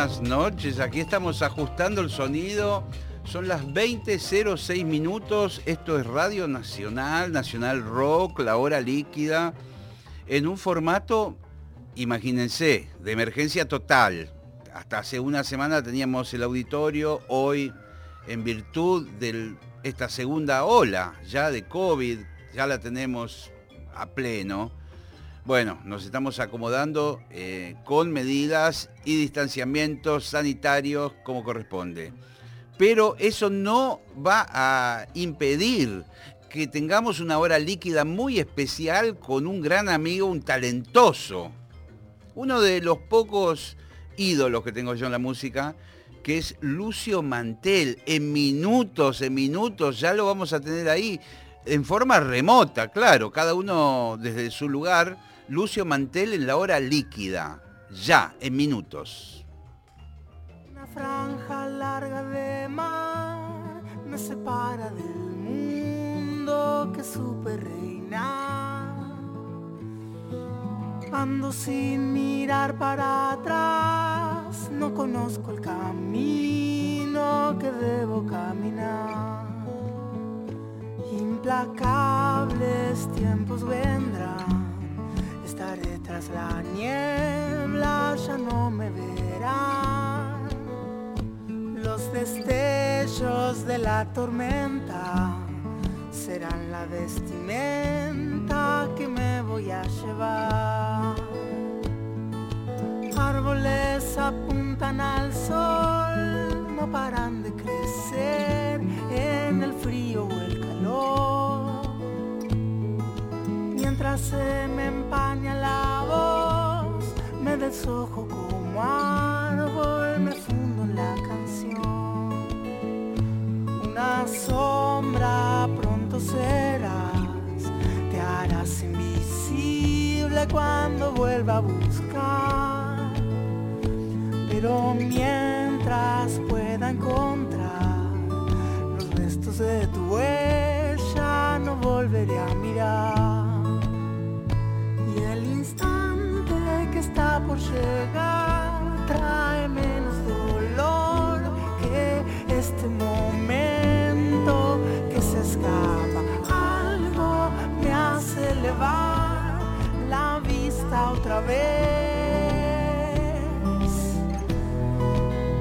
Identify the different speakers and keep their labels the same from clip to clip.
Speaker 1: Buenas noches, aquí estamos ajustando el sonido. Son las 20.06 minutos. Esto es Radio Nacional, Nacional Rock, la hora líquida, en un formato, imagínense, de emergencia total. Hasta hace una semana teníamos el auditorio, hoy en virtud de esta segunda ola ya de COVID, ya la tenemos a pleno bueno, nos estamos acomodando eh, con medidas y distanciamientos sanitarios como corresponde. Pero eso no va a impedir que tengamos una hora líquida muy especial con un gran amigo, un talentoso. Uno de los pocos ídolos que tengo yo en la música, que es Lucio Mantel. En minutos, en minutos, ya lo vamos a tener ahí, en forma remota, claro, cada uno desde su lugar Lucio Mantel en la hora líquida, ya, en minutos.
Speaker 2: Una franja larga de mar me separa del mundo que supe reinar. Ando sin mirar para atrás, no conozco el camino que debo caminar. Implacables tiempos vendrán estaré tras la niebla, ya no me verán. Los destellos de la tormenta serán la vestimenta que me voy a llevar. Árboles apuntan al sol, no paran de crecer en el frío o el calor mientras se me desojo como árbol, me fundo en la canción. Una sombra pronto serás, te harás invisible cuando vuelva a buscar. Pero mientras pueda encontrar los restos de tu huella, no volveré a mirar. Por llegar trae menos dolor que este momento que se escapa. Algo me hace elevar la vista otra vez,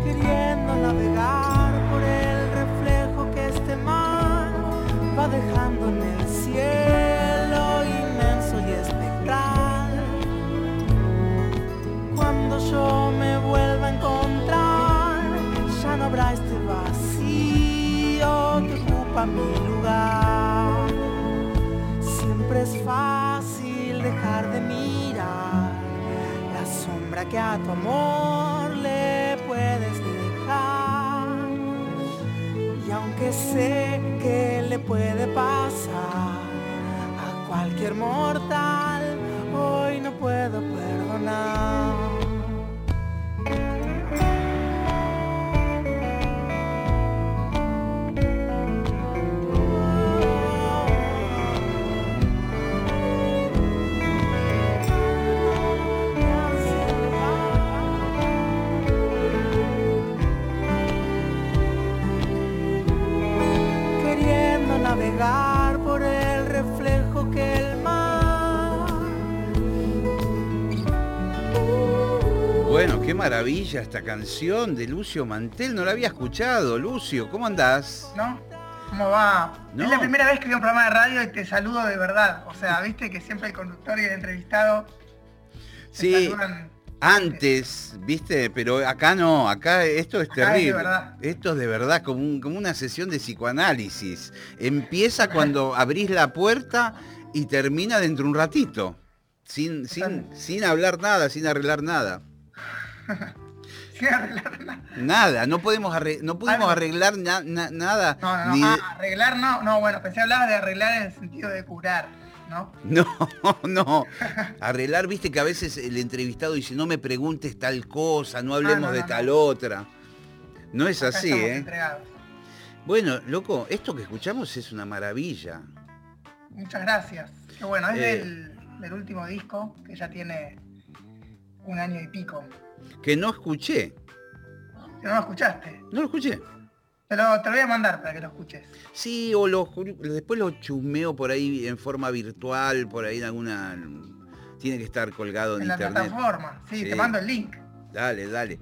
Speaker 2: queriendo navegar por el reflejo que este mar va dejando
Speaker 1: maravilla esta canción de Lucio Mantel, no la había escuchado. Lucio, ¿cómo andás?
Speaker 3: ¿No? ¿Cómo va? Es la primera vez que veo un programa de radio y te saludo de verdad. O sea, viste que siempre el conductor y el entrevistado
Speaker 1: sí. Antes, viste, pero acá no, acá esto es terrible. esto es de verdad, como, como una sesión de psicoanálisis. Empieza cuando abrís la puerta y termina dentro de un ratito. Sin, sin, sin hablar nada, sin arreglar nada.
Speaker 3: sin arreglar nada.
Speaker 1: Nada, no podemos no pudimos arreglar nada.
Speaker 3: No, no, no. Ah, arreglar no, no, bueno, pensé hablaba de arreglar en el sentido de curar. ¿No?
Speaker 1: No, no. Arreglar, viste que a veces el entrevistado dice, no me preguntes tal cosa, no hablemos ah, de tal otra. No es así, ¿eh? Bueno, loco, esto que escuchamos es una maravilla.
Speaker 3: Muchas gracias. Qué bueno, es eh, del, último disco, que ya tiene un año y pico.
Speaker 1: Que no escuché.
Speaker 3: ¿Que no lo escuchaste?
Speaker 1: No lo escuché.
Speaker 3: Pero te lo voy a mandar para que lo escuches.
Speaker 1: Sí, o lo, después lo chumeo por ahí en forma virtual, por ahí en alguna... Tiene que estar colgado en, internet.
Speaker 3: En la plataforma, sí, te mando el link.
Speaker 1: Dale, dale.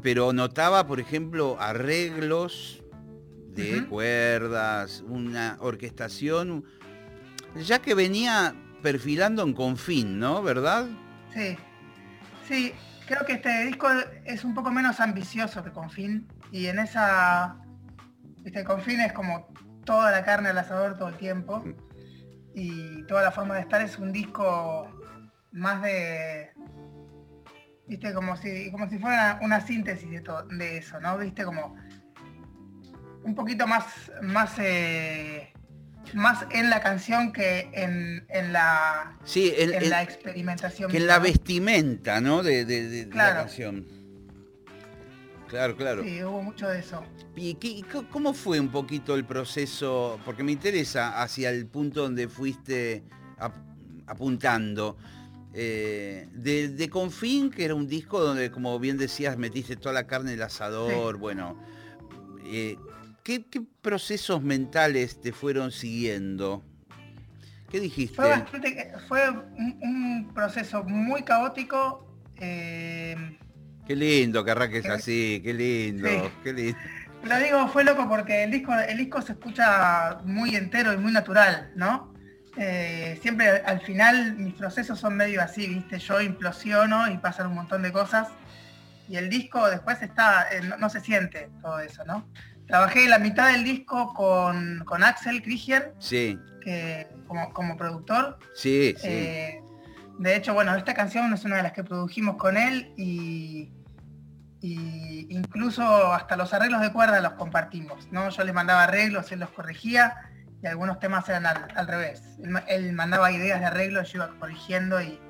Speaker 1: Pero notaba, por ejemplo, arreglos de cuerdas, una orquestación, ya que venía perfilando en Confín, ¿no? ¿Verdad?
Speaker 3: Sí, sí, creo que este disco es un poco menos ambicioso que Confín y en esa, este Confín es como toda la carne al asador todo el tiempo y toda la forma de estar es un disco más de viste como si como si fuera una síntesis de todo de eso no viste como un poquito más, más, eh, más en la canción que en, la,
Speaker 1: sí,
Speaker 3: en, la experimentación.
Speaker 1: Que en la vestimenta, ¿no? De, la canción. Claro, claro.
Speaker 3: Sí, hubo mucho de eso.
Speaker 1: ¿Y cómo fue un poquito el proceso? Porque me interesa hacia el punto donde fuiste apuntando. Eh, de, Confín, que era un disco donde, como bien decías, metiste toda la carne en el asador, bueno, eh, ¿Qué, procesos mentales te fueron siguiendo? ¿Qué dijiste?
Speaker 3: Fue, un, proceso muy caótico. Eh,
Speaker 1: qué lindo que arranques así, qué lindo, qué lindo.
Speaker 3: Lo digo, fue loco porque el disco, el disco se escucha muy entero y muy natural, ¿no? Eh, siempre al final mis procesos son medio así, ¿viste? Yo implosiono y pasan un montón de cosas. Y el disco después está, eh, no, se siente todo eso, ¿no? Trabajé la mitad del disco con, Axel Krieger,
Speaker 1: sí.
Speaker 3: como, productor.
Speaker 1: Sí, sí. Eh,
Speaker 3: de hecho, bueno, esta canción es una de las que produjimos con él y, incluso hasta los arreglos de cuerda los compartimos. ¿no? Yo le mandaba arreglos, él los corregía y algunos temas eran al, revés. Él, mandaba ideas de arreglos, yo iba corrigiendo y,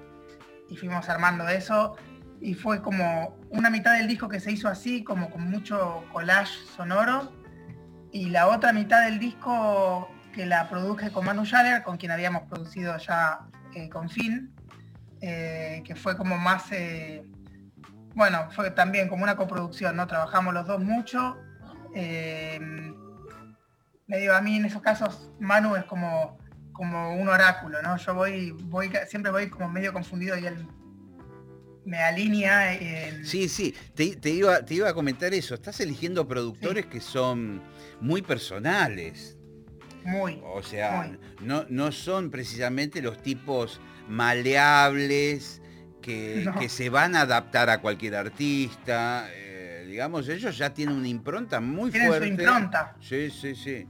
Speaker 3: y fuimos armando eso y fue como una mitad del disco que se hizo así, como con mucho collage sonoro, y la otra mitad del disco que la produje con Manu Schaller, con quien habíamos producido ya eh, con Finn, eh, que fue como más, eh, bueno, fue también como una coproducción, ¿no? Trabajamos los dos mucho. medio a mí en esos casos Manu es como, como un oráculo, ¿no? Yo voy, voy, siempre voy como medio confundido y él me alinea en...
Speaker 1: Sí, sí, te, iba, te iba a comentar eso. Estás eligiendo productores que son muy personales.
Speaker 3: Muy.
Speaker 1: O sea, No, no son precisamente los tipos maleables que, se van a adaptar a cualquier artista. Eh, digamos, ellos ya tienen una impronta muy
Speaker 3: tienen
Speaker 1: fuerte.
Speaker 3: Su impronta.
Speaker 1: Sí, sí, sí.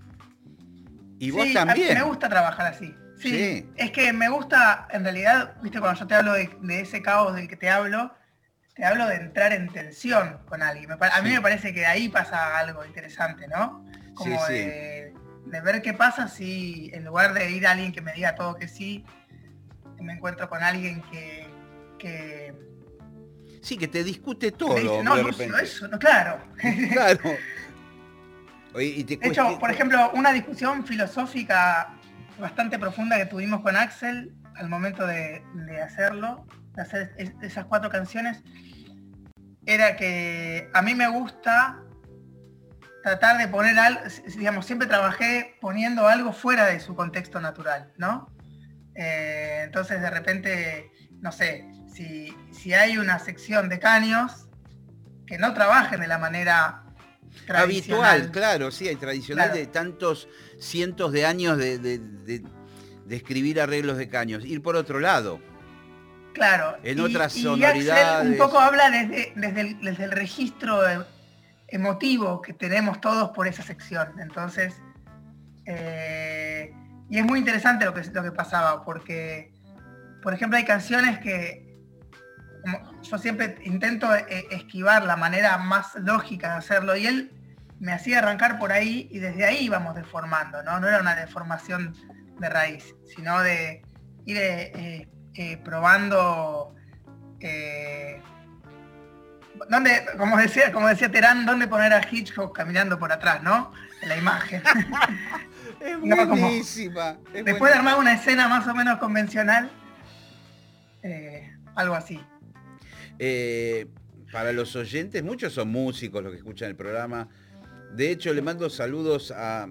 Speaker 1: Y vos también.
Speaker 3: me gusta trabajar así. Sí, es que me gusta, en realidad, viste, cuando yo te hablo de, ese caos del que te hablo, te hablo de entrar en tensión con alguien. a mí me parece que de ahí pasa algo interesante, ¿no? Como de, ver qué pasa si en lugar de ir a alguien que me diga todo que sí, me encuentro con alguien que...
Speaker 1: sí, que te discute todo.
Speaker 3: no, no, eso, no, claro. Claro. de hecho, por ejemplo, una discusión filosófica bastante profunda que tuvimos con Axel al momento de, hacerlo, de hacer esas cuatro canciones, era que a mí me gusta tratar de poner algo, digamos, siempre trabajé poniendo algo fuera de su contexto natural, ¿no? Eh, entonces de repente, no sé, si, si, hay una sección de caños que no trabajen de la manera
Speaker 1: habitual, claro, sí, hay tradicional de tantos cientos de años de, escribir arreglos de caños. Ir por otro lado.
Speaker 3: Claro.
Speaker 1: En otras sonoridades.
Speaker 3: un poco habla desde, desde, el, registro emotivo que tenemos todos por esa sección. Entonces, eh, y es muy interesante lo que, lo que pasaba, porque por ejemplo, hay canciones que yo siempre intento eh, esquivar la manera más lógica de hacerlo y él me hacía arrancar por ahí y desde ahí íbamos deformando, ¿no? No era una deformación de raíz, sino de ir eh, eh, probando ¿Dónde, como decía, como decía Terán, dónde poner a Hitchcock caminando por atrás, ¿no? En la imagen.
Speaker 1: es buenísima.
Speaker 3: después de armar una escena más o menos convencional, eh, algo así.
Speaker 1: Eh, para los oyentes, muchos son músicos los que escuchan el programa. De hecho, le mando saludos a,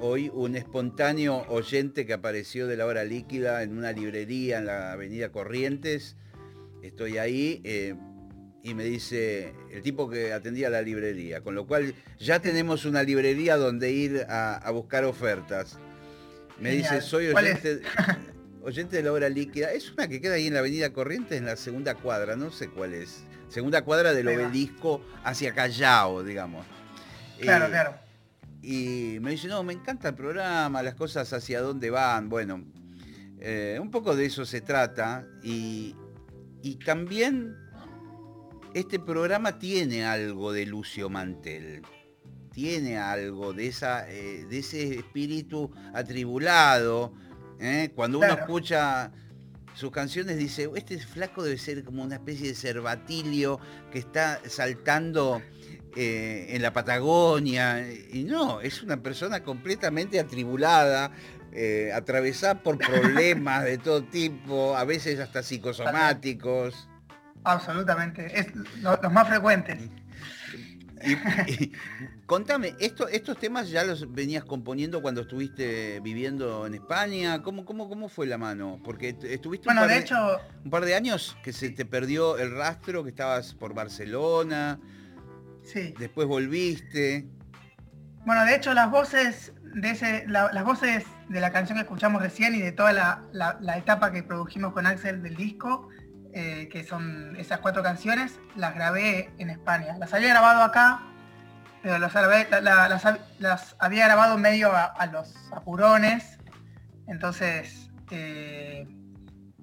Speaker 1: hoy un espontáneo oyente que apareció de la hora líquida en una librería en la avenida Corrientes. Estoy ahí. Eh, y me dice el tipo que atendía la librería, con lo cual ya tenemos una librería donde ir a, buscar ofertas. Me dice, soy oyente, oyente de la obra líquida. Es una que queda ahí en la avenida Corrientes, en la segunda cuadra, no sé cuál es. Segunda cuadra del obelisco hacia Callao, digamos.
Speaker 3: Claro, eh, claro.
Speaker 1: Y me dice, no, me encanta el programa, las cosas hacia dónde van. Bueno, eh, un poco de eso se trata. Y, y también este programa tiene algo de Lucio Mantel, tiene algo de, esa, eh, de ese espíritu atribulado. ¿Eh? Cuando uno escucha sus canciones dice, este flaco debe ser como una especie de cervatilio que está saltando eh, en la Patagonia. Y no, es una persona completamente atribulada, atravesada por problemas de todo tipo, a veces hasta psicosomáticos.
Speaker 3: Absolutamente, es los más frecuentes.
Speaker 1: Y, contame, esto, ¿estos temas ya los venías componiendo cuando estuviste viviendo en España? ¿Cómo, cómo, cómo fue la mano? Porque estuviste
Speaker 3: un, par de, hecho,
Speaker 1: un par de años que se te perdió el rastro, que estabas por Barcelona.
Speaker 3: Sí.
Speaker 1: Después volviste.
Speaker 3: Bueno, de hecho las voces de ese, las voces de la canción que escuchamos recién y de toda la, la etapa que produjimos con Axel del disco, eh, que son esas cuatro canciones, las grabé en España. Las había grabado acá, pero las, había grabado medio a, los apurones, entonces eh,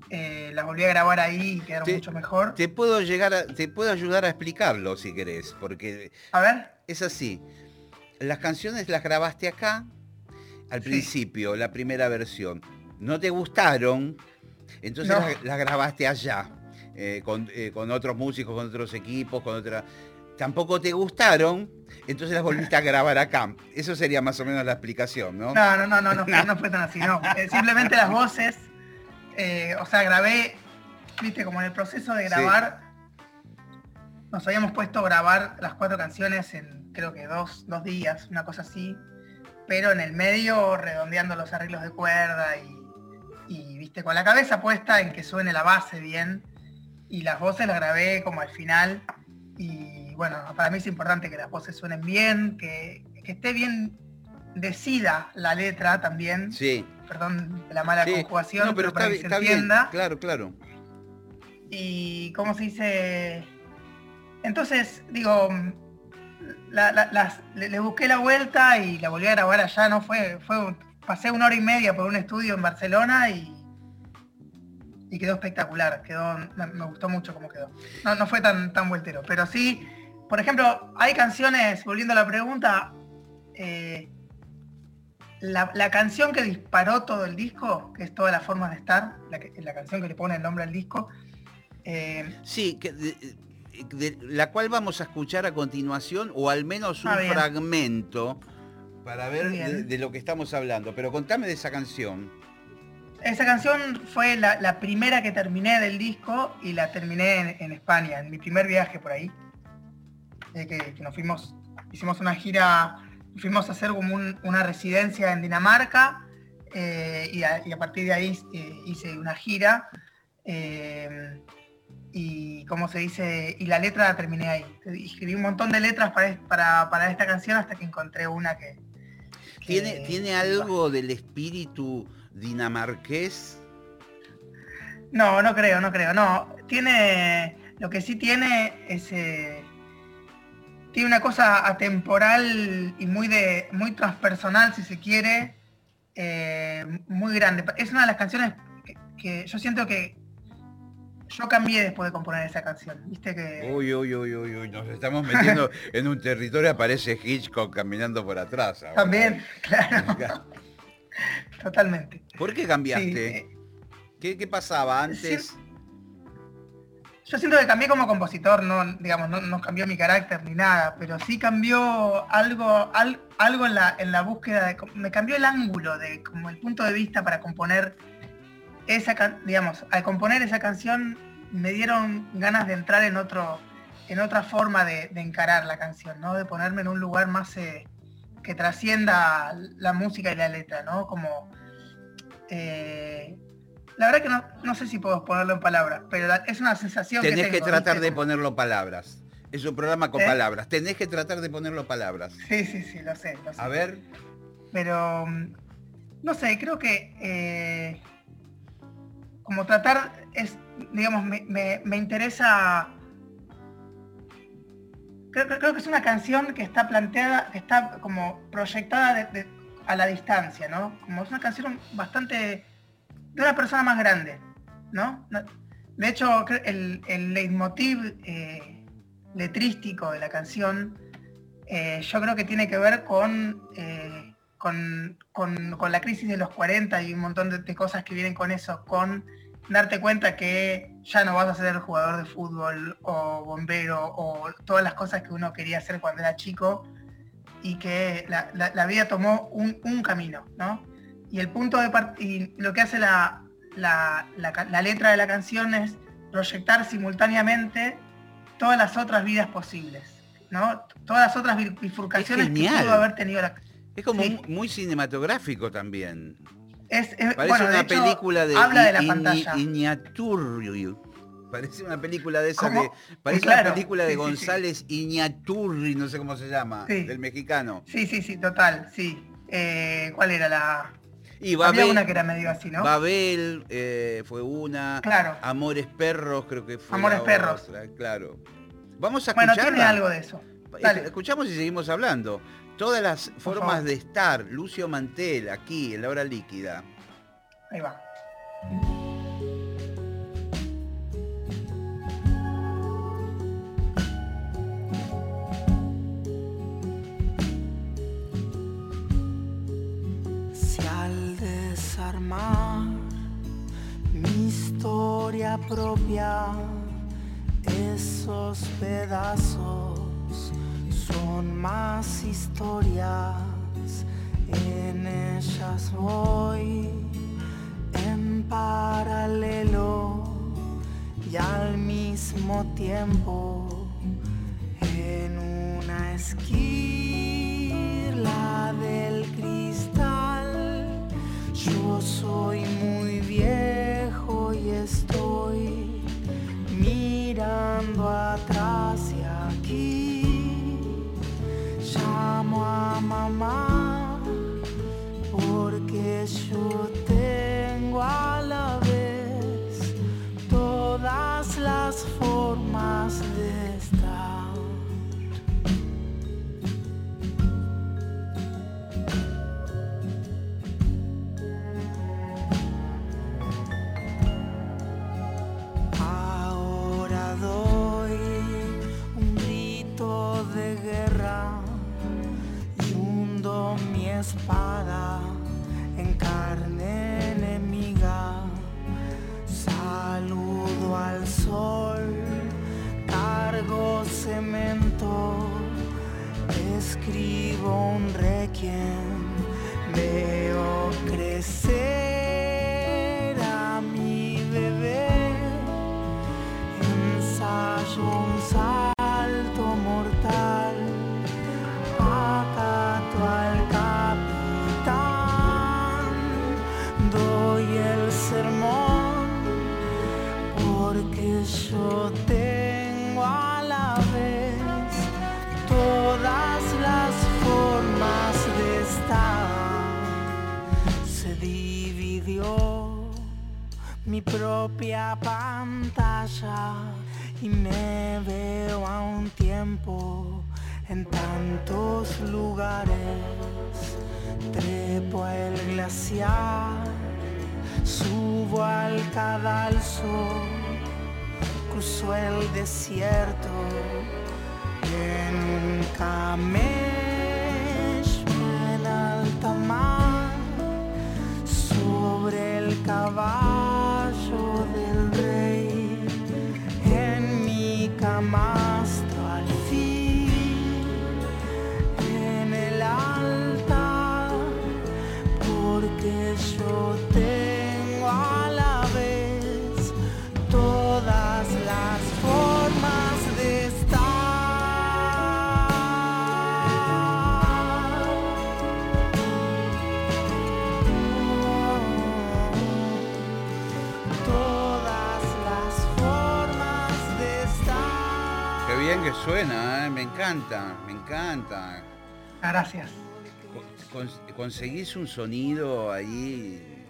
Speaker 3: eh, las volví a grabar ahí y quedaron mucho mejor.
Speaker 1: Te puedo, llegar te puedo ayudar a explicarlo si querés, porque
Speaker 3: a ver.
Speaker 1: es así. Las canciones las grabaste acá al principio, la primera versión. No te gustaron, entonces las grabaste allá. Eh, eh, con, otros músicos, con otros equipos, con otra. Tampoco te gustaron, entonces las volviste a grabar acá. Eso sería más o menos la explicación, ¿no?
Speaker 3: No, no, no, no, no, fue tan así, no. Eh, simplemente las voces, o sea, grabé, viste, como en el proceso de grabar, nos habíamos puesto a grabar las cuatro canciones en creo que dos, dos días, una cosa así, pero en el medio redondeando los arreglos de cuerda y, y viste, con la cabeza puesta en que suene la base bien y las voces las grabé como al final. Y bueno, para mí es importante que las voces suenen bien, que, esté bien decida la letra también.
Speaker 1: Sí.
Speaker 3: Perdón la mala conjugación, pero, para que se entienda.
Speaker 1: Claro, claro.
Speaker 3: Y cómo se dice. Entonces, digo, le, busqué la vuelta y la volví a grabar allá, no fue, fue pasé una hora y media por un estudio en Barcelona y y quedó espectacular, quedó, me, gustó mucho cómo quedó. No, no fue tan, tan vueltero, pero sí, por ejemplo, hay canciones, volviendo a la pregunta, eh, la, canción que disparó todo el disco, que es Todas las formas de estar, la, la canción que le pone el nombre al disco.
Speaker 1: Eh, sí, que, de, la cual vamos a escuchar a continuación, o al menos un ah, fragmento, para ver de, lo que estamos hablando. Pero contame de esa canción.
Speaker 3: Esa canción fue la, primera que terminé del disco y la terminé en, España, en mi primer viaje por ahí. Eh, que, nos fuimos, hicimos una gira, fuimos a hacer como una residencia en Dinamarca eh, y, a, partir de ahí eh, hice una gira. y como se dice, y la letra la terminé ahí. Escribí un montón de letras para, para, esta canción hasta que encontré una que...
Speaker 1: ¿Tiene, ¿tiene algo del espíritu dinamarqués?
Speaker 3: No, no creo, no creo. No, tiene. Lo que sí tiene es. Eh, tiene una cosa atemporal y muy de. muy transpersonal, si se quiere. Eh, muy grande. Es una de las canciones que yo siento que yo cambié después de componer esa canción, viste que...
Speaker 1: Uy, uy, uy, uy, uy, nos estamos metiendo en un territorio, aparece Hitchcock caminando por atrás.
Speaker 3: También, claro. Totalmente.
Speaker 1: ¿Por qué cambiaste? Eh, ¿Qué, pasaba antes?
Speaker 3: yo siento que cambié como compositor, no, digamos, no, cambió mi carácter ni nada, pero sí cambió algo, algo en la, en la búsqueda de. Me cambió el ángulo de como el punto de vista para componer esa digamos, al componer esa canción me dieron ganas de entrar en otro, en otra forma de, encarar la canción, ¿no? De ponerme en un lugar más eh, que trascienda la música y la letra, ¿no? Como eh, la verdad que no, sé si puedo ponerlo en palabras, pero es una sensación
Speaker 1: Tenés que, tratar de ponerlo en palabras. Es un programa con ¿Eh? palabras. Tenés que tratar de ponerlo en palabras.
Speaker 3: Sí, sí, sí, lo sé,
Speaker 1: A ver.
Speaker 3: Pero no sé, creo que como tratar, es, digamos, me, interesa... Creo, que es una canción que está planteada, que está como proyectada a la distancia, ¿no? Como es una canción bastante de una persona más grande, ¿no? De hecho, el, el leitmotiv eh, letrístico de la canción, eh, yo creo que tiene que ver con, eh, con, la crisis de los 40 y un montón de, cosas que vienen con eso, con darte cuenta que ya no vas a ser jugador de fútbol o bombero o todas las cosas que uno quería hacer cuando era chico y que la, vida tomó un, camino, ¿no? Y el punto de y lo que hace la, letra de la canción es proyectar simultáneamente todas las otras vidas posibles, ¿no? Todas las otras bifurcaciones que pudo haber tenido la
Speaker 1: Es como muy cinematográfico también.
Speaker 3: Es,
Speaker 1: Parece una película de,
Speaker 3: habla de la pantalla.
Speaker 1: Parece una película de esa de. Parece una película de González Iñaturri, no sé cómo se llama, del mexicano.
Speaker 3: Sí, sí, sí, total, sí. Eh, ¿Cuál era la.?
Speaker 1: Y Babel,
Speaker 3: Había una que era medio así, ¿no?
Speaker 1: Babel eh, fue una.
Speaker 3: Claro.
Speaker 1: Amores Perros, creo que fue.
Speaker 3: Amores Perros.
Speaker 1: claro. Vamos a escuchar.
Speaker 3: Bueno, tiene algo de eso.
Speaker 1: Escuchamos y seguimos hablando. Todas las formas de estar. Lucio Mantel, aquí, en la hora líquida.
Speaker 3: Ahí va. Si al desarmar mi historia propia, esos pedazos son más historias, en ellas voy en paralelo. Y al mismo tiempo en una esquina del cristal. Yo soy muy viejo y estoy mirando atrás mamá porque yo tengo un requiem, dividió mi propia pantalla y me veo a un tiempo en tantos lugares. Trepo el glaciar,
Speaker 2: Subo al cadalso, cruzo el desierto en un camello sobre
Speaker 1: suena, ¿eh? me encanta, me encanta.
Speaker 3: Gracias.
Speaker 1: Con- conseguís un sonido ahí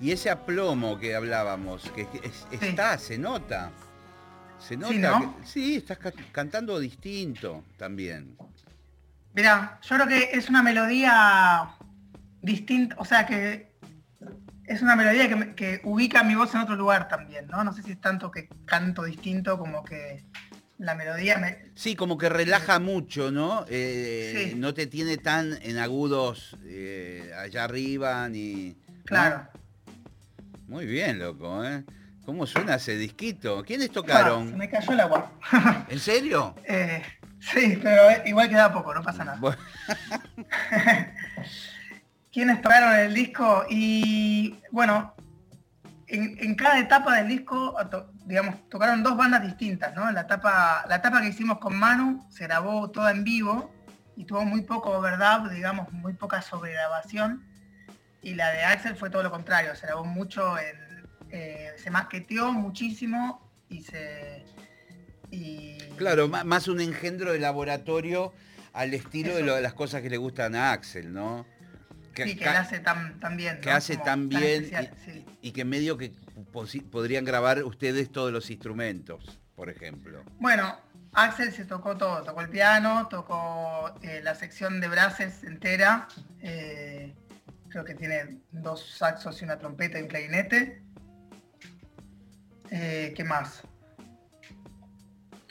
Speaker 1: y ese aplomo que hablábamos, que es-
Speaker 3: Sí.
Speaker 1: está, se nota. Se nota
Speaker 3: ¿no?
Speaker 1: que sí, estás ca- cantando distinto también.
Speaker 3: Mira, yo creo que es una melodía distinta, o sea que es una melodía que, que ubica mi voz en otro lugar también, ¿no? No sé si es tanto que canto distinto como que la melodía me...
Speaker 1: Sí, como que relaja mucho, ¿no? Eh,
Speaker 3: Sí.
Speaker 1: No te tiene tan en agudos eh, allá arriba ni. ¿no?
Speaker 3: Claro.
Speaker 1: Muy bien, loco, ¿eh? ¿Cómo suena ese disquito? ¿Quiénes
Speaker 3: Ah,
Speaker 1: tocaron?
Speaker 3: se me cayó el agua.
Speaker 1: ¿En serio?
Speaker 3: Eh, sí, pero igual queda poco, no pasa nada.
Speaker 1: Bueno,
Speaker 3: ¿Quiénes tocaron el disco? Y bueno, en, en cada etapa del disco, digamos, tocaron dos bandas distintas, ¿no? La etapa, la etapa que hicimos con Manu se grabó toda en vivo y tuvo muy poco overdub, digamos, muy poca sobregrabación. Y la de Axel fue todo lo contrario, se grabó mucho, en, eh, se maqueteó muchísimo y se... y-
Speaker 1: claro, más un engendro de laboratorio al estilo de,
Speaker 3: Eso.
Speaker 1: lo- de las cosas que le gustan a Axel, ¿no?
Speaker 3: Sí, que
Speaker 1: ca-
Speaker 3: él hace tan, tan bien.
Speaker 1: que
Speaker 3: ¿no?
Speaker 1: hace
Speaker 3: Como
Speaker 1: tan bien
Speaker 3: especial,
Speaker 1: y,
Speaker 3: sí.
Speaker 1: y que medio que podrían grabar ustedes todos los instrumentos, por ejemplo.
Speaker 3: Bueno, Axel se tocó todo, tocó el piano, tocó eh, la sección de brases entera, eh, creo que tiene dos saxos y una trompeta y un clarinete. Eh, ¿Qué más?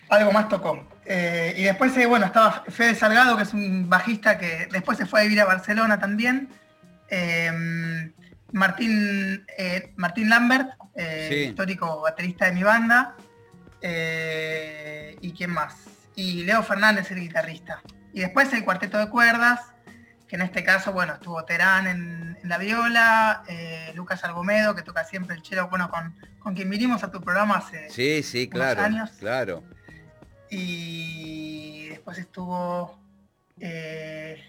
Speaker 3: Algo más tocó. Eh, y después, eh, bueno, estaba Fede Salgado, que es un bajista que después se fue a vivir a Barcelona también. Eh, Martín, eh, Martín Lambert, eh,
Speaker 1: Sí.
Speaker 3: histórico baterista de mi banda. ¿Y quién más? Y Leo Fernández, el guitarrista. Y después el cuarteto de cuerdas, que en este caso, bueno, estuvo Terán en, en la viola, Lucas Algomedo, que toca siempre el chelo, bueno, con, con quien vinimos a tu programa hace...
Speaker 1: Sí, sí, claro,
Speaker 3: años.
Speaker 1: claro.
Speaker 3: Y después estuvo eh,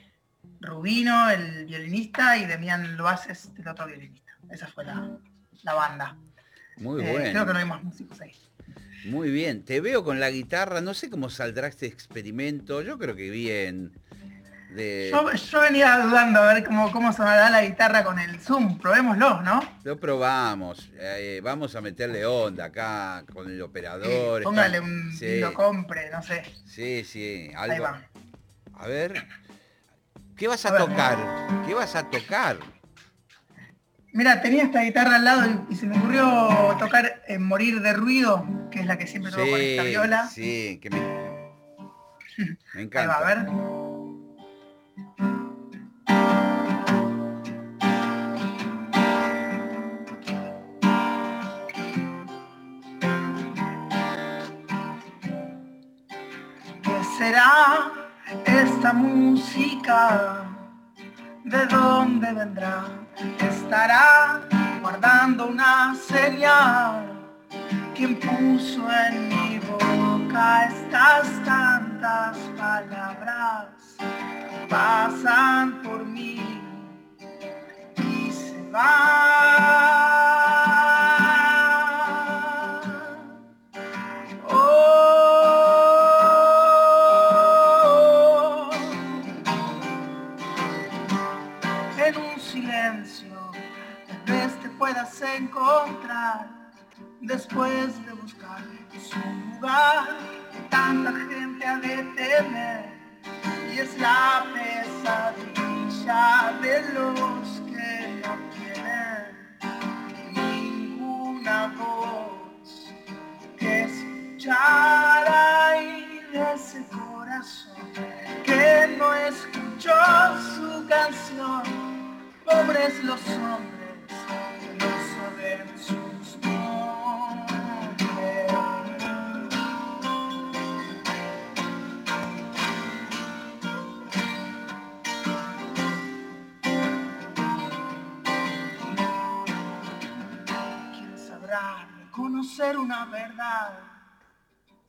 Speaker 3: Rubino, el violinista, y Demián Loaces, el otro violinista. Esa fue la, la banda.
Speaker 1: Muy
Speaker 3: Eh,
Speaker 1: bueno.
Speaker 3: Creo que no hay más músicos ahí.
Speaker 1: Muy bien, te veo con la guitarra, no sé cómo saldrá este experimento, yo creo que bien. De...
Speaker 3: Yo, yo venía dudando a ver cómo, cómo sonará la guitarra con el Zoom. Probémoslo, ¿no?
Speaker 1: Lo probamos, eh, vamos a meterle onda acá con el operador.
Speaker 3: Sí, póngale
Speaker 1: está-
Speaker 3: un
Speaker 1: sí,
Speaker 3: lo compre, no sé.
Speaker 1: sí, sí,
Speaker 3: Ahí va.
Speaker 1: A ver, ¿qué vas a,
Speaker 3: A ver.
Speaker 1: tocar? ¿Qué vas a tocar?
Speaker 3: Mira, tenía esta guitarra al lado y, y se me ocurrió tocar en Morir de Ruido, que es la que siempre toco con esta viola.
Speaker 1: sí, que me, me
Speaker 3: Ahí
Speaker 1: encanta.
Speaker 3: va, a ver. Esta música? ¿De dónde vendrá? ¿Estará guardando una señal? ¿Quién puso en mi boca estas tantas palabras? Pasan por mí y se van. Después de buscar su lugar. Tanta gente ha de temer y es la pesadilla de los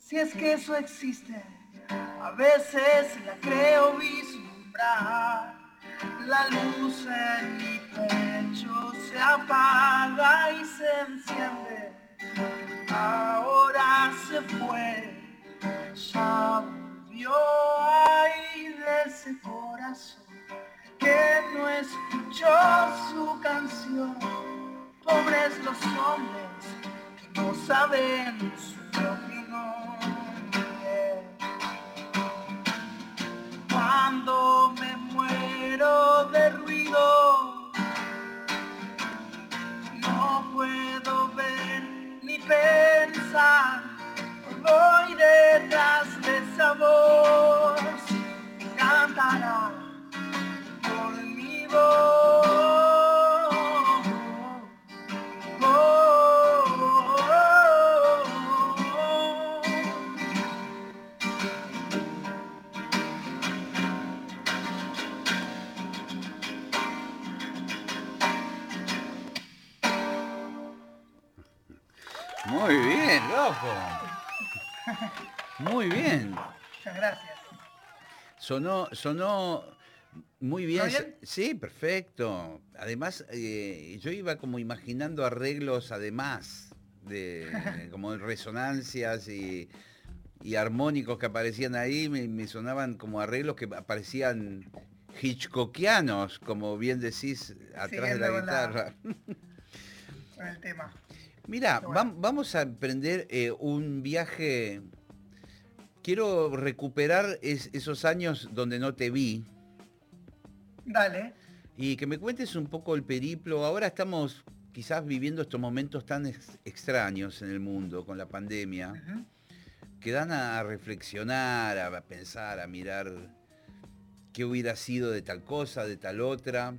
Speaker 2: Si es que eso existe a veces la creo vislumbrar, la luz en mi pecho se apaga y se enciende. Ahora se fue, ya volvió ahí de ese corazón que no escuchó su canción. Pobres los hombres que no saben su cuando me muero de ruido. No puedo ver ni pensar, voy detrás de esa voz cantará por mi voz.
Speaker 1: Loco. Muy bien.
Speaker 3: Muchas gracias.
Speaker 1: Sonó, sonó muy bien. Sí, perfecto. Además, eh, yo iba como imaginando arreglos además de como resonancias y, armónicos que aparecían ahí, me, sonaban como arreglos que aparecían hitchcockianos, como bien decís, atrás de la guitarra.
Speaker 3: con el tema.
Speaker 1: Mira, vamos a emprender eh, un viaje. Quiero recuperar esos años donde no te vi.
Speaker 3: Dale.
Speaker 1: Y que me cuentes un poco el periplo. Ahora estamos quizás viviendo estos momentos tan extraños en el mundo con la pandemia, que dan a reflexionar, a pensar, a mirar qué hubiera sido de tal cosa, de tal otra.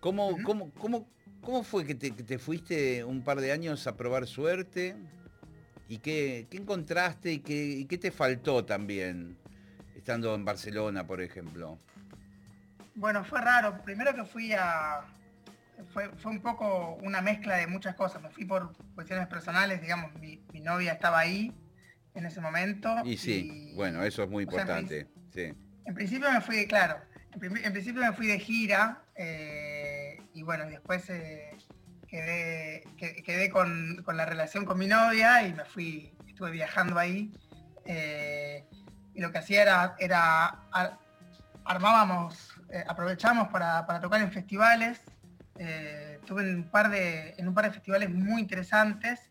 Speaker 1: ¿Cómo, cómo, cómo, ¿Cómo fue que te, fuiste un par de años a probar suerte? ¿Y qué, encontraste y qué, te faltó también, estando en Barcelona, por ejemplo?
Speaker 3: Bueno, fue raro. Primero que fui a... Fue, un poco una mezcla de muchas cosas. Me fui por cuestiones personales, digamos, mi, novia estaba ahí en ese momento.
Speaker 1: Y sí, bueno, eso es muy importante.
Speaker 3: en, principio me fui, claro, en, principio me fui de gira. Eh, y bueno, después eh, quedé, quedé con, la relación con mi novia y me fui, estuve viajando ahí. Eh, y lo que hacía era, era armábamos, eh, aprovechamos para, tocar en festivales. estuve en un, par de, en un par de festivales muy interesantes.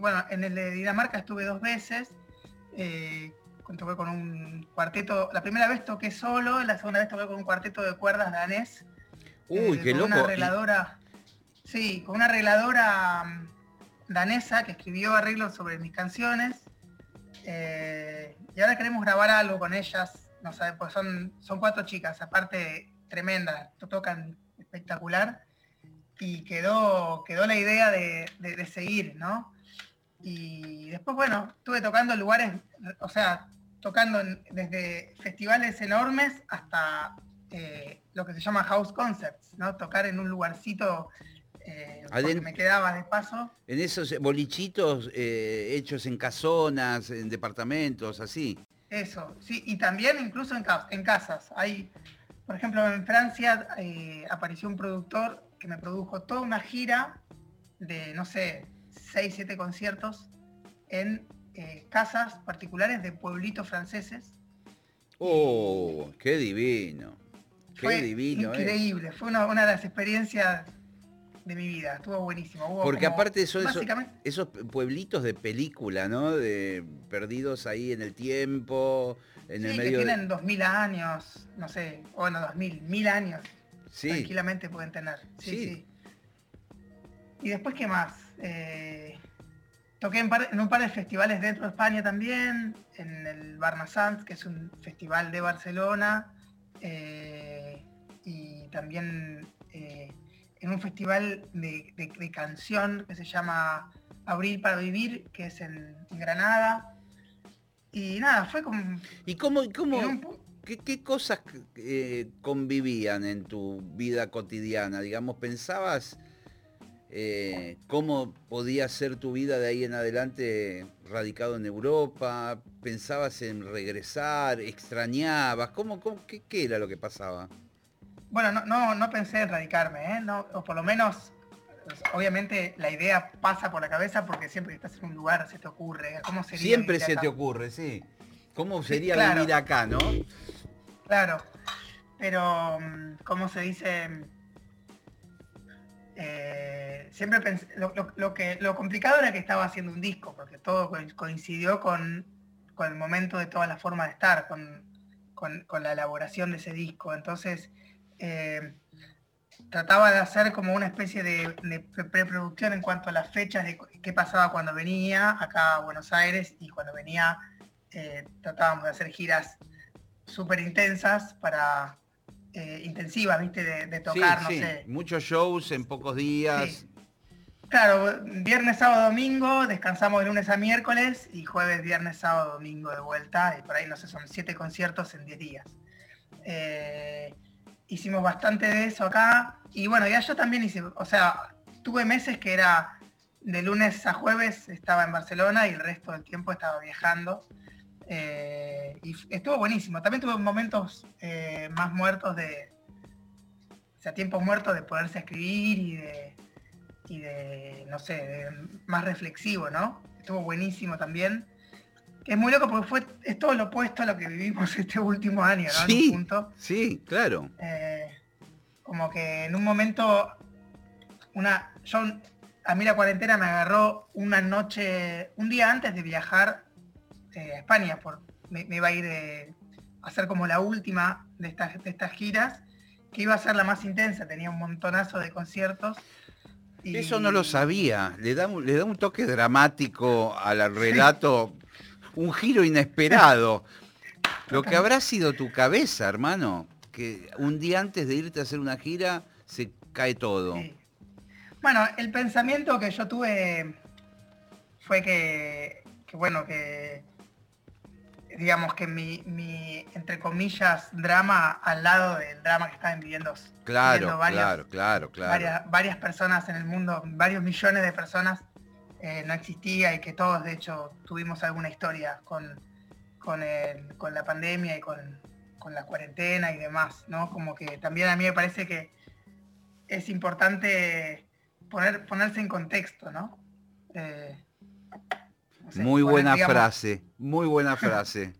Speaker 3: bueno, en el de Dinamarca estuve dos veces. toqué con un cuarteto, la primera vez toqué solo, la segunda vez toqué con un cuarteto de cuerdas danés
Speaker 1: Uy, qué loco.
Speaker 3: Una arregladora, sí, con una arregladora mm, danesa que escribió arreglos sobre mis canciones. Eh, y ahora queremos grabar algo con ellas. No sé, pues son, son cuatro chicas, aparte tremendas, tocan espectacular. Y quedó, quedó la idea de, seguir, ¿no? Y después, bueno, estuve tocando lugares, o sea, tocando desde festivales enormes hasta eh, lo que se llama house concepts, ¿no? Tocar en un lugarcito eh, porque me quedaba de paso.
Speaker 1: En esos bolichitos eh, hechos en casonas, en departamentos, así.
Speaker 3: Eso, sí, y también incluso en, en casas. Hay, por ejemplo, en Francia apareció un productor que me produjo toda una gira de, no sé, 6, 7 conciertos en casas particulares de pueblitos franceses.
Speaker 1: ¡Oh, qué divino!
Speaker 3: Fue divino. ¿eh? Increíble, fue una, de las experiencias de mi vida, estuvo buenísimo.
Speaker 1: Porque aparte son esos, pueblitos de película, ¿no? De perdidos ahí en el tiempo, en el medio.
Speaker 3: Que tienen dos mil años, no sé, bueno, dos mil, mil años. Sí. Tranquilamente pueden tener. Sí, sí. Y después, ¿qué más? Eh, toqué en, en, un par de festivales dentro de España también, en el Barnasans, que es un festival de Barcelona. eh, también eh, en un festival de, canción que se llama Abril para Vivir, que es en, Granada. Y nada, fue como...
Speaker 1: ¿Y cómo, cómo qué, cosas eh, convivían en tu vida cotidiana? Digamos, ¿pensabas eh, cómo podía ser tu vida de ahí en adelante radicado en Europa? ¿Pensabas en regresar? ¿Extrañabas? ¿Cómo, qué, era lo que pasaba?
Speaker 3: Bueno, no, no, pensé en radicarme, ¿eh? o por lo menos, obviamente la idea pasa por la cabeza porque siempre que estás en un lugar se te ocurre. ¿Cómo sería
Speaker 1: siempre se te ocurre, sí. ¿Cómo sería vivir acá, no?
Speaker 3: Claro, pero, mm, ¿cómo se dice? Eh, siempre pensé, lo, que, lo complicado era que estaba haciendo un disco, porque todo coincidió con, el momento de toda la forma de estar, con, la elaboración de ese disco. Entonces, eh, trataba de hacer como una especie de, preproducción en cuanto a las fechas de qué pasaba cuando venía acá a Buenos Aires y cuando venía eh, tratábamos de hacer giras súper intensas para eh, intensivas, ¿viste? De, tocar, no sé.
Speaker 1: Muchos shows en pocos días.
Speaker 3: Claro, viernes, sábado, domingo, descansamos de lunes a miércoles y jueves, viernes, sábado, domingo de vuelta. Y por ahí, no sé, son siete conciertos en diez días. Eh, hicimos bastante de eso acá. Y bueno, ya yo también hice, o sea, tuve meses que era de lunes a jueves estaba en Barcelona y el resto del tiempo estaba viajando. Eh, y estuvo buenísimo. También tuve momentos eh, más muertos de. O sea, tiempos muertos de poderse escribir y de. Y de, no sé, más reflexivo, ¿no? Estuvo buenísimo también. Es muy loco porque fue, es todo lo opuesto a lo que vivimos este último año, ¿no?
Speaker 1: Sí, sí, claro.
Speaker 3: Eh, como que en un momento, una, yo, a mí la cuarentena me agarró una noche, un día antes de viajar eh, a España, por, me, iba a ir eh, a hacer como la última de estas, de estas giras, que iba a ser la más intensa, tenía un montonazo de conciertos.
Speaker 1: Eso no lo sabía, le da, le da un toque dramático al relato, un giro inesperado. Lo que habrá sido tu cabeza, hermano, que un día antes de irte a hacer una gira se cae todo.
Speaker 3: Bueno, el pensamiento que yo tuve fue que, que bueno, que digamos que mi, entre comillas, drama al lado del drama que estaban viviendo.
Speaker 1: Claro, claro, claro, claro.
Speaker 3: Varias, personas en el mundo, varios millones de personas, eh, no existía y que todos, de hecho, tuvimos alguna historia con, con, la pandemia y con, la cuarentena y demás, ¿no? Como que también a mí me parece que es importante poner, ponerse en contexto, ¿no? Eh,
Speaker 1: muy buena frase, muy buena frase.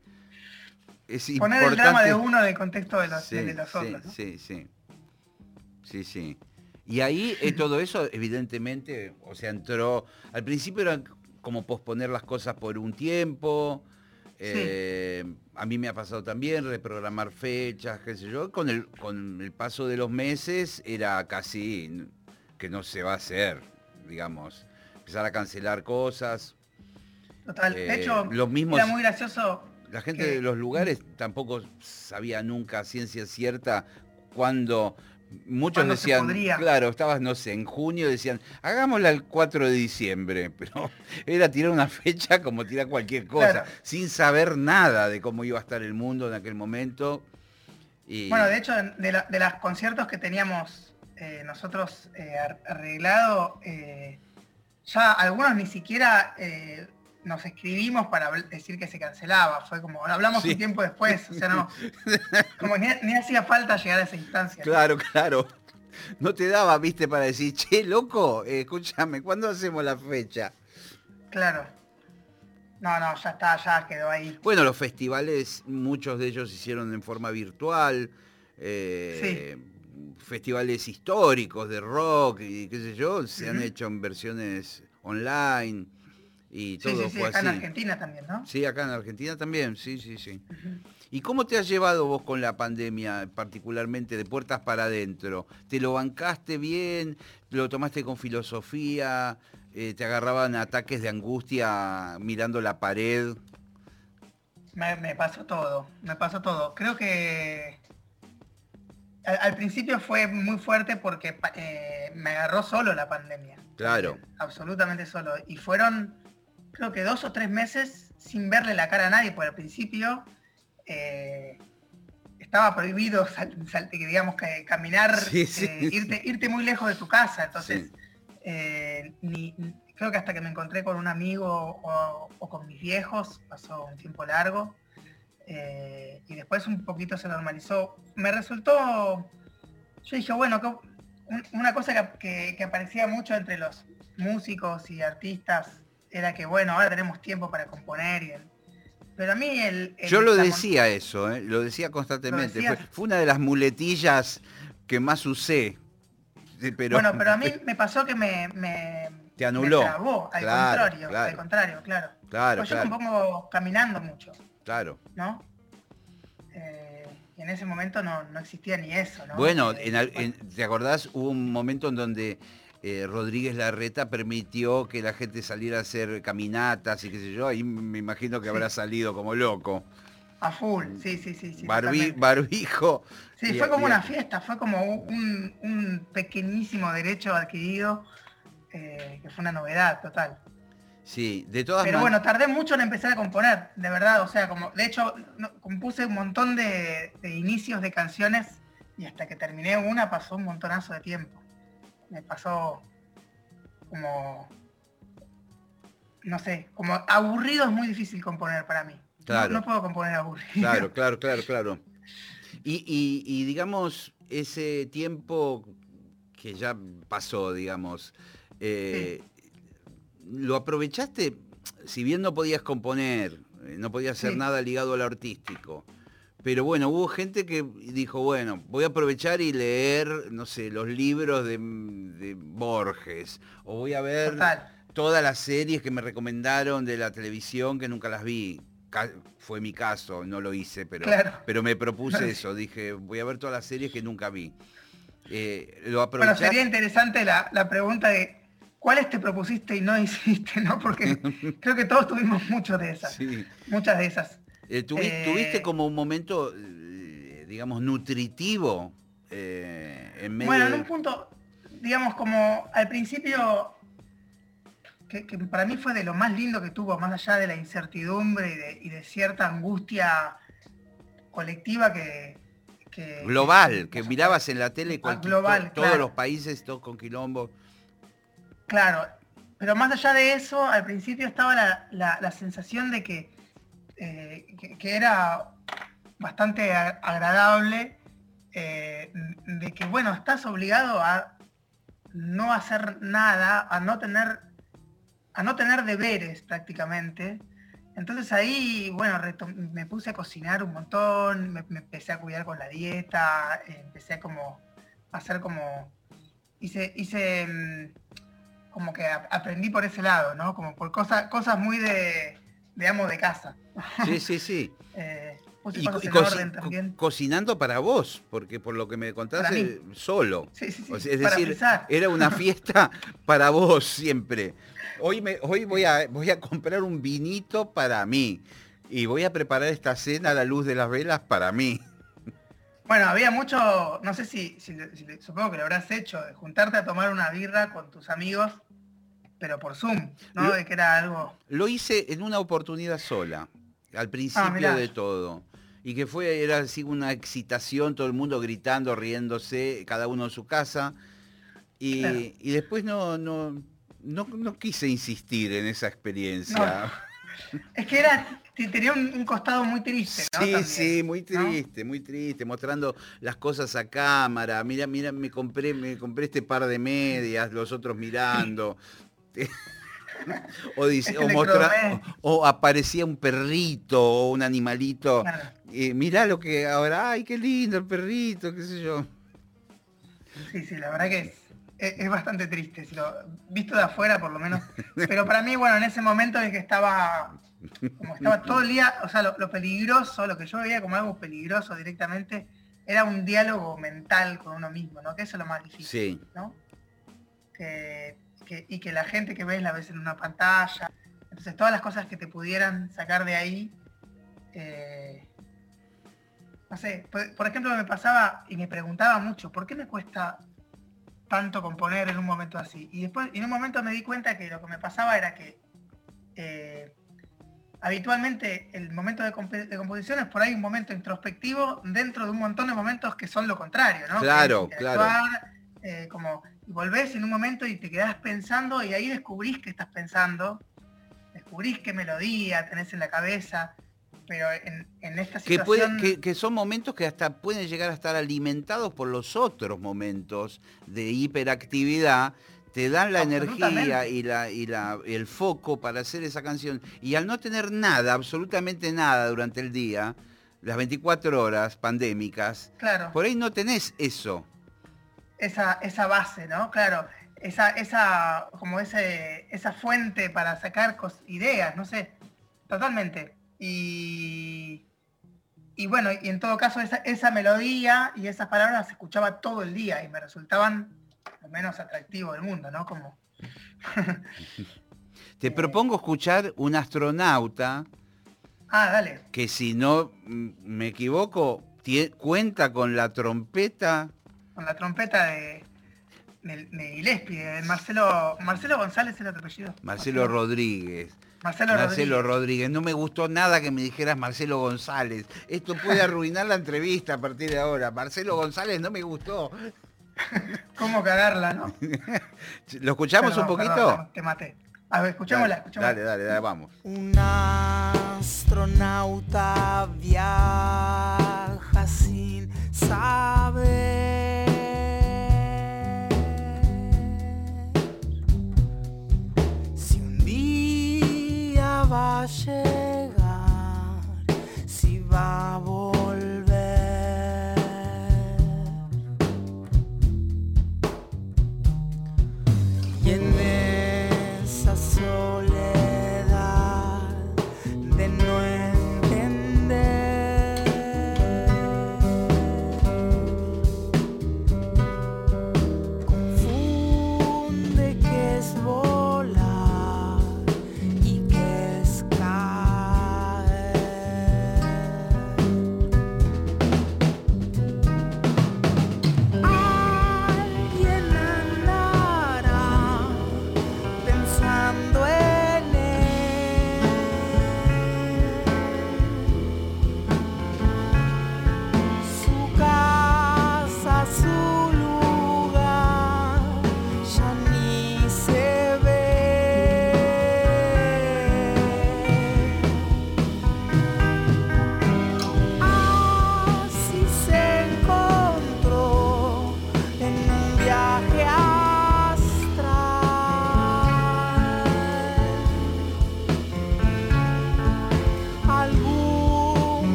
Speaker 3: Es Poner el drama de uno en el contexto de los, otros.
Speaker 1: Sí, sí. Sí, sí. Y ahí eh, todo eso, evidentemente, o sea, entró. Al principio era como posponer las cosas por un tiempo. Eh, a mí me ha pasado también reprogramar fechas, qué sé yo. Con el, con el paso de los meses era casi que no se va a hacer, digamos. Empezar a cancelar cosas.
Speaker 3: Total. de hecho, eh, era muy gracioso.
Speaker 1: La gente de los lugares tampoco sabía nunca ciencia cierta cuando muchos decían, claro, estabas, no sé, en junio decían, hagámosla el 4 de diciembre, pero era tirar una fecha como tirar cualquier cosa, sin saber nada de cómo iba a estar el mundo en aquel momento.
Speaker 3: Y... Bueno, de hecho, de, los conciertos que teníamos eh, nosotros eh, arreglado, ya algunos ni siquiera nos escribimos para decir que se cancelaba. Fue como, hablamos un tiempo después, o sea, no, como ni, hacía falta llegar a esa instancia.
Speaker 1: Claro, claro. No te daba, viste, para decir, che, loco, eh, escúchame, ¿cuándo hacemos la fecha?
Speaker 3: Claro. No, no, ya está, ya quedó ahí.
Speaker 1: Bueno, los festivales, muchos de ellos se hicieron en forma virtual. Eh, festivales históricos de rock y qué sé yo, se han hecho en versiones online y todo
Speaker 3: sí, sí, acá en Argentina también, ¿no?
Speaker 1: Sí, acá en Argentina también, sí, sí, sí. ¿Y cómo te has llevado vos con la pandemia, particularmente de puertas para adentro? ¿Te lo bancaste bien? ¿Lo tomaste con filosofía? Eh, ¿Te agarraban ataques de angustia mirando la pared?
Speaker 3: Me, pasó todo, me pasó todo. Creo que al, principio fue muy fuerte porque eh, me agarró solo la pandemia.
Speaker 1: Claro.
Speaker 3: absolutamente solo. Y fueron, creo que dos o tres meses sin verle la cara a nadie, porque al principio eh, estaba prohibido, digamos, que caminar, eh, Irte, irte, muy lejos de tu casa. Entonces, creo que hasta que me encontré con un amigo o con mis viejos, pasó un tiempo largo. Eh, y después un poquito se normalizó. Me resultó, yo dije, bueno, una cosa que, aparecía mucho entre los músicos y artistas era que, bueno, ahora tenemos tiempo para componer. pero a mí el...
Speaker 1: yo lo decía eso, ¿eh? lo decía constantemente. Fue, una de las muletillas que más usé.
Speaker 3: Pero... Bueno, pero a mí me pasó que me...
Speaker 1: Te anuló.
Speaker 3: al contrario, al contrario, claro.
Speaker 1: Claro,
Speaker 3: pues yo me pongo caminando mucho.
Speaker 1: Claro.
Speaker 3: ¿No? Eh, y en ese momento no, existía ni eso, ¿no?
Speaker 1: Bueno, eh, ¿te acordás? Hubo un momento en donde eh, Rodríguez Larreta permitió que la gente saliera a hacer caminatas y qué sé yo, ahí me imagino que habrá salido como loco.
Speaker 3: A full, sí, sí, sí. sí
Speaker 1: barbijo.
Speaker 3: Sí, fue como una fiesta, fue como un, pequeñísimo derecho adquirido, que fue una novedad total.
Speaker 1: Sí, de todas
Speaker 3: Pero bueno, tardé mucho en empezar a componer, de verdad. O sea, como de hecho, compuse un montón de, inicios de canciones y hasta que terminé una pasó un montonazo de tiempo. Me pasó como. No sé, como aburrido es muy difícil componer para mí.
Speaker 1: Claro.
Speaker 3: No, puedo componer aburrido.
Speaker 1: Claro, claro, claro, claro. Y, digamos, ese tiempo que ya pasó, digamos, eh, lo aprovechaste, si bien no podías componer, eh, no podías hacer nada ligado al artístico, pero bueno, hubo gente que dijo, bueno, voy a aprovechar y leer, no sé, los libros de, Borges, o voy a ver todas las series que me recomendaron de la televisión que nunca las vi. Fue mi caso, no lo hice, pero, pero me propuse eso, dije, voy a ver todas las series que nunca vi.
Speaker 3: Eh, lo Bueno, sería interesante la, la pregunta de cuáles te propusiste y no hiciste, ¿no? Porque creo que todos tuvimos muchos de esas. Muchas de esas.
Speaker 1: Eh, ¿Tuviste eh, como un momento, eh, digamos, nutritivo
Speaker 3: en medio Bueno, en un punto, digamos, como al principio, que, para mí fue de lo más lindo que tuvo, más allá de la incertidumbre y de, cierta angustia colectiva que,
Speaker 1: global, que, mirabas en la tele global, todos los países, todos con quilombo.
Speaker 3: Claro, pero más allá de eso, al principio estaba la, sensación de eh, que, era bastante agradable, eh, de que, bueno, estás obligado a no hacer nada, a no tener, a no tener deberes prácticamente. Entonces ahí, bueno, me puse a cocinar un montón, me, empecé a cuidar con la dieta, empecé a como a hacer como, hice, hice mm, como que aprendí por ese lado, ¿no? Como por cosas, cosas muy de, de amo de casa.
Speaker 1: Sí, sí, sí. eh, y, cocinando para vos, porque por lo que me contaste, solo.
Speaker 3: Sí, sí, sí.
Speaker 1: es decir, era una fiesta para vos siempre. Hoy, me, hoy voy, a, voy a comprar un vinito para mí y voy a preparar esta cena a la luz de las velas para mí.
Speaker 3: Bueno, había mucho, no sé si, supongo que lo habrás hecho, juntarte a tomar una birra con tus amigos, pero por Zoom, ¿no? de que era algo.
Speaker 1: Lo hice en una oportunidad sola, al principio ah, de todo. Y que fue, era así una excitación, todo el mundo gritando, riéndose, cada uno en su casa. Y, después no, no, no, quise insistir en esa experiencia.
Speaker 3: Es que era, tenía un, costado muy triste,
Speaker 1: ¿no? Sí, sí, muy triste, muy triste, mostrando las cosas a cámara. Mira, mira, me compré, me compré este par de medias, los otros mirando. o, dice, o, aparecía un perrito o un animalito. y mirá lo que ahora, ay, qué lindo el perrito, qué sé yo.
Speaker 3: Sí, sí, la verdad que es, bastante triste, si lo, visto de afuera por lo menos. Pero para mí, bueno, en ese momento es que estaba como estaba todo el día, o sea, lo, peligroso, lo que yo veía como algo peligroso directamente, era un diálogo mental con uno mismo, ¿no? Que eso es lo más difícil, ¿no? Y que la gente que ves la ves en una pantalla. Entonces todas las cosas que te pudieran sacar de ahí, eh, no sé, por, ejemplo me pasaba y me preguntaba mucho, ¿por qué me cuesta tanto componer en un momento así? Y después en un momento me di cuenta que lo que me pasaba era que eh, habitualmente el momento de, composición es por ahí un momento introspectivo dentro de un montón de momentos que son lo contrario, ¿no?
Speaker 1: Claro, claro.
Speaker 3: Eh, como volvés en un momento y te quedás pensando y ahí descubrís que estás pensando, descubrís qué melodía tenés en la cabeza, pero en, esta situación...
Speaker 1: Que, son momentos que hasta pueden llegar a estar alimentados por los otros momentos de hiperactividad, te dan la energía y, la, y la, el foco para hacer esa canción. Y al no tener nada, absolutamente nada durante el día, las 24 horas pandémicas,
Speaker 3: claro.
Speaker 1: por ahí no tenés eso.
Speaker 3: Esa, esa base, ¿no? Claro, esa, esa, como ese, esa fuente para sacar ideas, no sé, totalmente. Y, y bueno, y en todo caso esa, melodía y esas palabras se escuchaba todo el día y me resultaban lo menos atractivo del mundo, ¿no? Como...
Speaker 1: Te propongo escuchar un astronauta.
Speaker 3: Ah, dale.
Speaker 1: Que si no me equivoco, cuenta con la trompeta.
Speaker 3: Con la trompeta de, de, de Marcelo, Marcelo González es el otro apellido.
Speaker 1: Marcelo Rodríguez.
Speaker 3: Marcelo,
Speaker 1: Rodríguez. No me gustó nada que me dijeras Marcelo González. Esto puede arruinar la entrevista a partir de ahora. Marcelo González no me gustó.
Speaker 3: ¿Cómo cagarla, no?
Speaker 1: ¿Lo escuchamos un poquito?
Speaker 3: te maté. A ver, escuchémosla,
Speaker 1: Dale, dale, dale, vamos.
Speaker 2: Un astronauta viaja sin saber va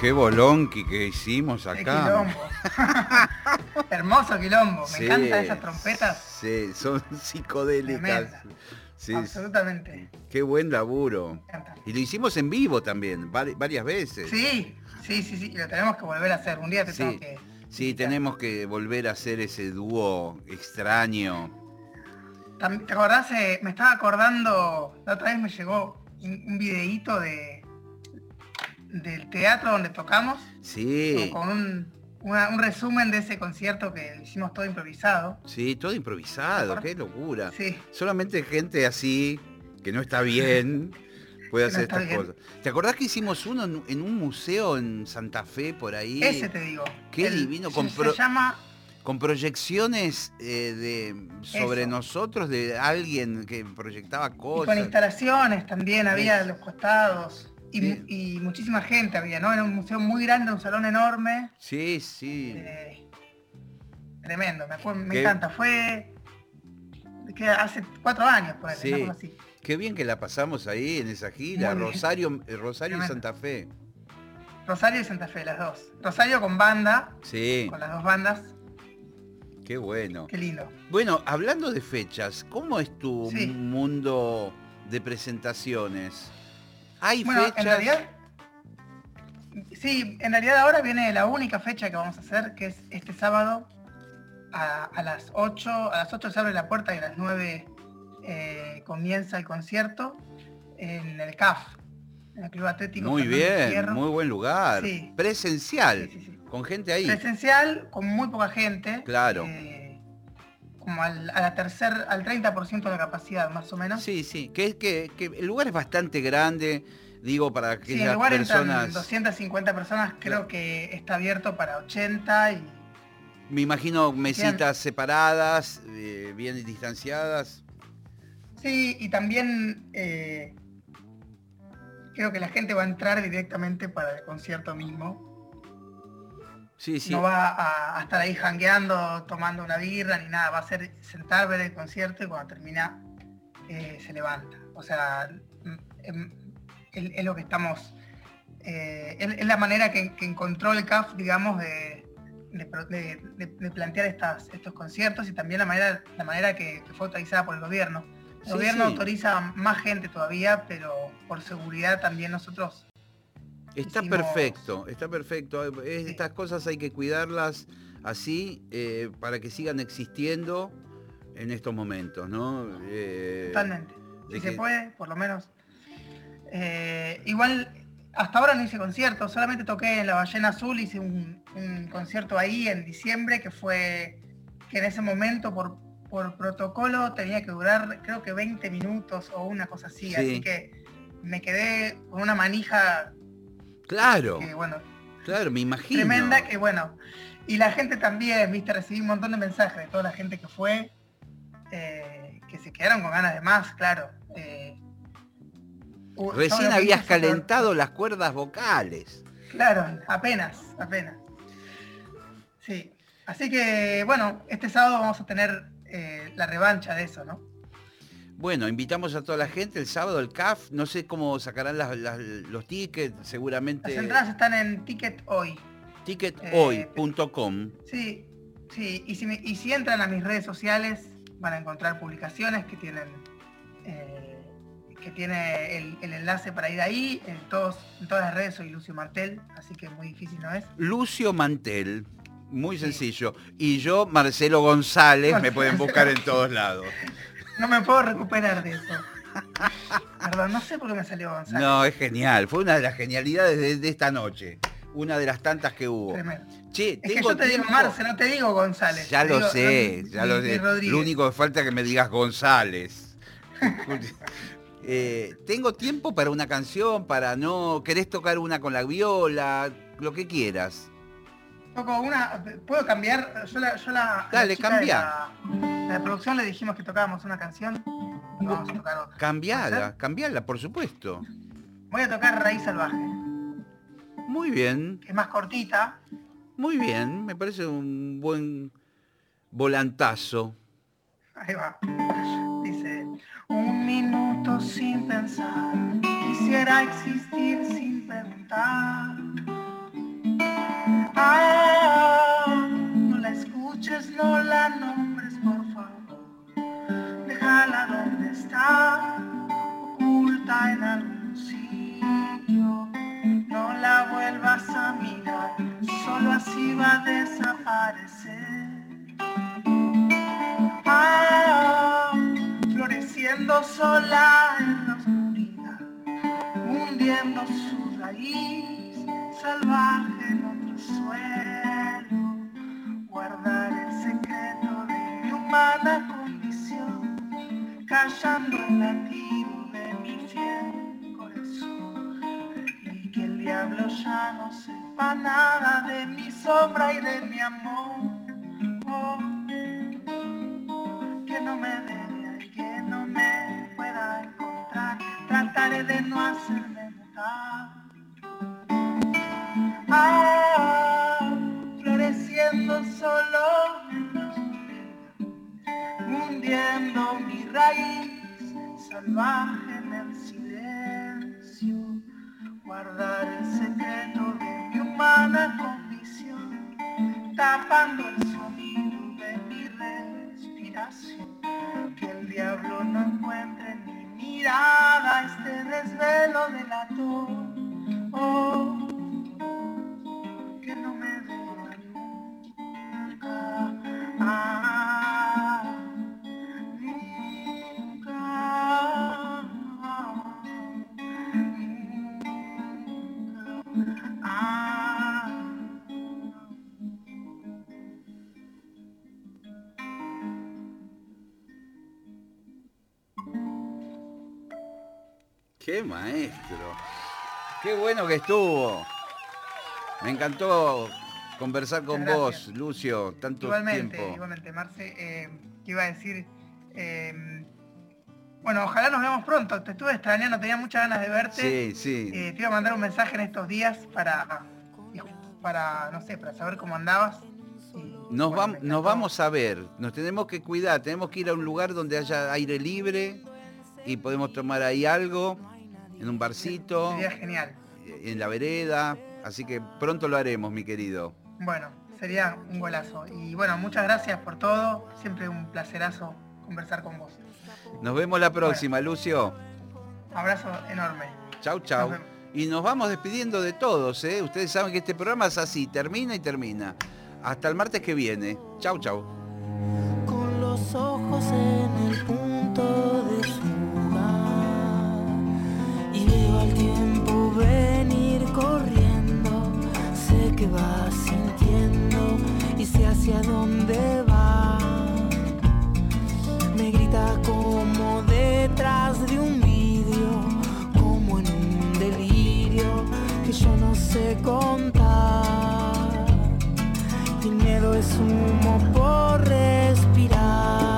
Speaker 1: qué bolonqui que hicimos acá.
Speaker 3: Hermoso quilombo, me encantan esas trompetas.
Speaker 1: Sí, son psicodélicas.
Speaker 3: Sí, Absolutamente.
Speaker 1: Qué buen laburo. Y lo hicimos en vivo también, varias veces.
Speaker 3: Sí, sí, sí, sí, lo tenemos que volver a hacer. Un día te tengo que...
Speaker 1: Sí, tenemos que volver a hacer ese dúo extraño.
Speaker 3: ¿Te acordás? Eh, me estaba acordando, la otra vez me llegó un, videíto de del teatro donde tocamos.
Speaker 1: Sí.
Speaker 3: Con un, un resumen de ese concierto que hicimos todo improvisado.
Speaker 1: Sí, todo improvisado, qué locura.
Speaker 3: Sí.
Speaker 1: Solamente gente así, que no está bien, puede hacer estas cosas. ¿Te acordás que hicimos uno en, un museo en Santa Fe, por ahí?
Speaker 3: Ese te digo.
Speaker 1: Qué divino. Con se, llama... Con proyecciones eh, de, sobre nosotros, de alguien que proyectaba cosas.
Speaker 3: con instalaciones también, había los costados. Y, muchísima gente había, ¿no? Era un museo muy grande, un salón enorme.
Speaker 1: Sí, sí.
Speaker 3: Eh, tremendo, me, encanta. Fue que hace cuatro años, por
Speaker 1: sí. así. Qué bien que la pasamos ahí en esa gira, Rosario, eh, Rosario y Santa Fe.
Speaker 3: Rosario y Santa Fe, las dos. Rosario con banda.
Speaker 1: Sí.
Speaker 3: Con las dos bandas.
Speaker 1: Qué bueno.
Speaker 3: Qué lindo.
Speaker 1: Bueno, hablando de fechas, ¿cómo es tu mundo de presentaciones? ¿Hay
Speaker 3: bueno,
Speaker 1: fechas?
Speaker 3: En realidad, sí, en realidad ahora viene la única fecha que vamos a hacer, que es este sábado a, las 8. A las 8 se abre la puerta y a las 9 eh, comienza el concierto en el CAF, en el Club Atlético.
Speaker 1: Muy bien, muy buen lugar. Presencial, con gente ahí.
Speaker 3: Presencial, con muy poca gente.
Speaker 1: Claro. Eh,
Speaker 3: como al, a la tercer, al 30% de la capacidad, más o menos.
Speaker 1: Sí, sí, que, que, que el lugar es bastante grande, digo, para que
Speaker 3: sí, el lugar personas... 250 personas, creo que está abierto para 80 y...
Speaker 1: Me imagino mesitas separadas, eh, bien distanciadas.
Speaker 3: Sí, y también eh, creo que la gente va a entrar directamente para el concierto mismo. No va a, estar ahí jangueando, tomando una birra ni nada, va a ser sentar, ver el concierto y cuando termina eh, se levanta. O sea, mm, em, es, lo que estamos, eh, es, la manera que, encontró el CAF, digamos, de, plantear estas, estos conciertos y también la manera, la manera que, fue autorizada por el gobierno. El gobierno autoriza más gente todavía, pero por seguridad también nosotros
Speaker 1: Está perfecto, está perfecto. Estas cosas hay que cuidarlas así eh, para que sigan existiendo en estos momentos, ¿no?
Speaker 3: Eh, Totalmente. Si se puede, por lo menos. Eh, igual, hasta ahora no hice conciertos, solamente toqué en La Ballena Azul, hice un, concierto ahí en diciembre que fue, que en ese momento por, por protocolo tenía que durar creo que 20 minutos o una cosa así, así que me quedé con una manija
Speaker 1: Claro. bueno, claro, me imagino.
Speaker 3: Tremenda que bueno. Y la gente también, viste, recibí un montón de mensajes de toda la gente que fue, eh, que se quedaron con ganas de más, claro. Eh,
Speaker 1: Recién habías calentado las cuerdas vocales.
Speaker 3: Claro, apenas, apenas. Sí. Así que, bueno, este sábado vamos a tener eh, la revancha de eso, ¿no?
Speaker 1: Bueno, invitamos a toda la gente el sábado el CAF. No sé cómo sacarán los tickets, seguramente.
Speaker 3: Las entradas están en Ticket Hoy.
Speaker 1: Tickethoy.com.
Speaker 3: sí, sí. Y si, entran a mis redes sociales van a encontrar publicaciones que tienen eh, que tiene el, enlace para ir ahí. En, todos, en todas las redes soy Lucio Mantel, así que muy difícil no es.
Speaker 1: Lucio Mantel. Muy sencillo. Y yo, Marcelo González, me pueden buscar en todos lados.
Speaker 3: No me puedo recuperar de eso. Perdón, no sé por qué me salió.
Speaker 1: No, es genial. Fue una de las genialidades de, esta noche. Una de las tantas que hubo.
Speaker 3: Che, es que yo te digo Marce, no te digo González.
Speaker 1: Ya lo sé, ya lo sé. Lo único que falta es que me digas González. Eh, tengo tiempo para una canción, para no... ¿Querés tocar una con la viola? Lo que quieras.
Speaker 3: Una, ¿puedo cambiar? Yo la, yo la
Speaker 1: Dale, cambia.
Speaker 3: La, producción le dijimos que tocábamos una canción vamos a tocar otra.
Speaker 1: Cambiala, cambiala, por supuesto.
Speaker 3: Voy a tocar Raíz Salvaje.
Speaker 1: Muy bien.
Speaker 3: Es más cortita.
Speaker 1: Muy bien, me parece un buen volantazo.
Speaker 3: Ahí va. Dice, un minuto sin pensar, quisiera existir sin preguntar
Speaker 2: Ah, no la escuches, no la nombres, por favor. Déjala donde está, oculta en algún sitio. No la vuelvas a mirar, solo así va a desaparecer. Ah, floreciendo sola en la oscuridad, hundiendo su raíz salvaje suelo, guardar el secreto de mi humana condición, callando el latido de mi fiel corazón, y que el diablo ya no sepa nada de mi sombra y de mi amor. Oh, que no me debe y que no me pueda encontrar, trataré de no hacerme notar. Mi raíz salvaje en el silencio, guardar el secreto de mi humana condición, tapando el sonido de mi respiración, que el diablo no encuentre en mi mirada este desvelo de la Oh,
Speaker 1: Qué maestro. Qué bueno que estuvo. Me encantó conversar con vos, Lucio, tanto
Speaker 3: igualmente,
Speaker 1: tiempo.
Speaker 3: Igualmente, Marce, eh, iba a decir, eh, bueno, ojalá nos veamos pronto. Te estuve extrañando, tenía muchas ganas de verte.
Speaker 1: Sí, sí.
Speaker 3: Eh, te iba a mandar un mensaje en estos días para, para no sé, para saber cómo andabas.
Speaker 1: nos, vamos, nos vamos a ver, nos tenemos que cuidar, tenemos que ir a un lugar donde haya aire libre y podemos tomar ahí algo, en un barcito.
Speaker 3: Sería genial.
Speaker 1: En la vereda, así que pronto lo haremos, mi querido.
Speaker 3: Bueno, sería un golazo. Y bueno, muchas gracias por todo. Siempre un placerazo conversar con vos.
Speaker 1: Nos vemos la próxima, Lucio.
Speaker 3: Abrazo enorme.
Speaker 1: Chau, chau. y nos vamos despidiendo de todos, ¿eh? Ustedes saben que este programa es así, termina y termina. Hasta el martes que viene. Chau, chau.
Speaker 2: Que va y sé hacia dónde va. Me grita como detrás de un vidrio, como en un delirio que yo no sé contar. Mi miedo es humo por respirar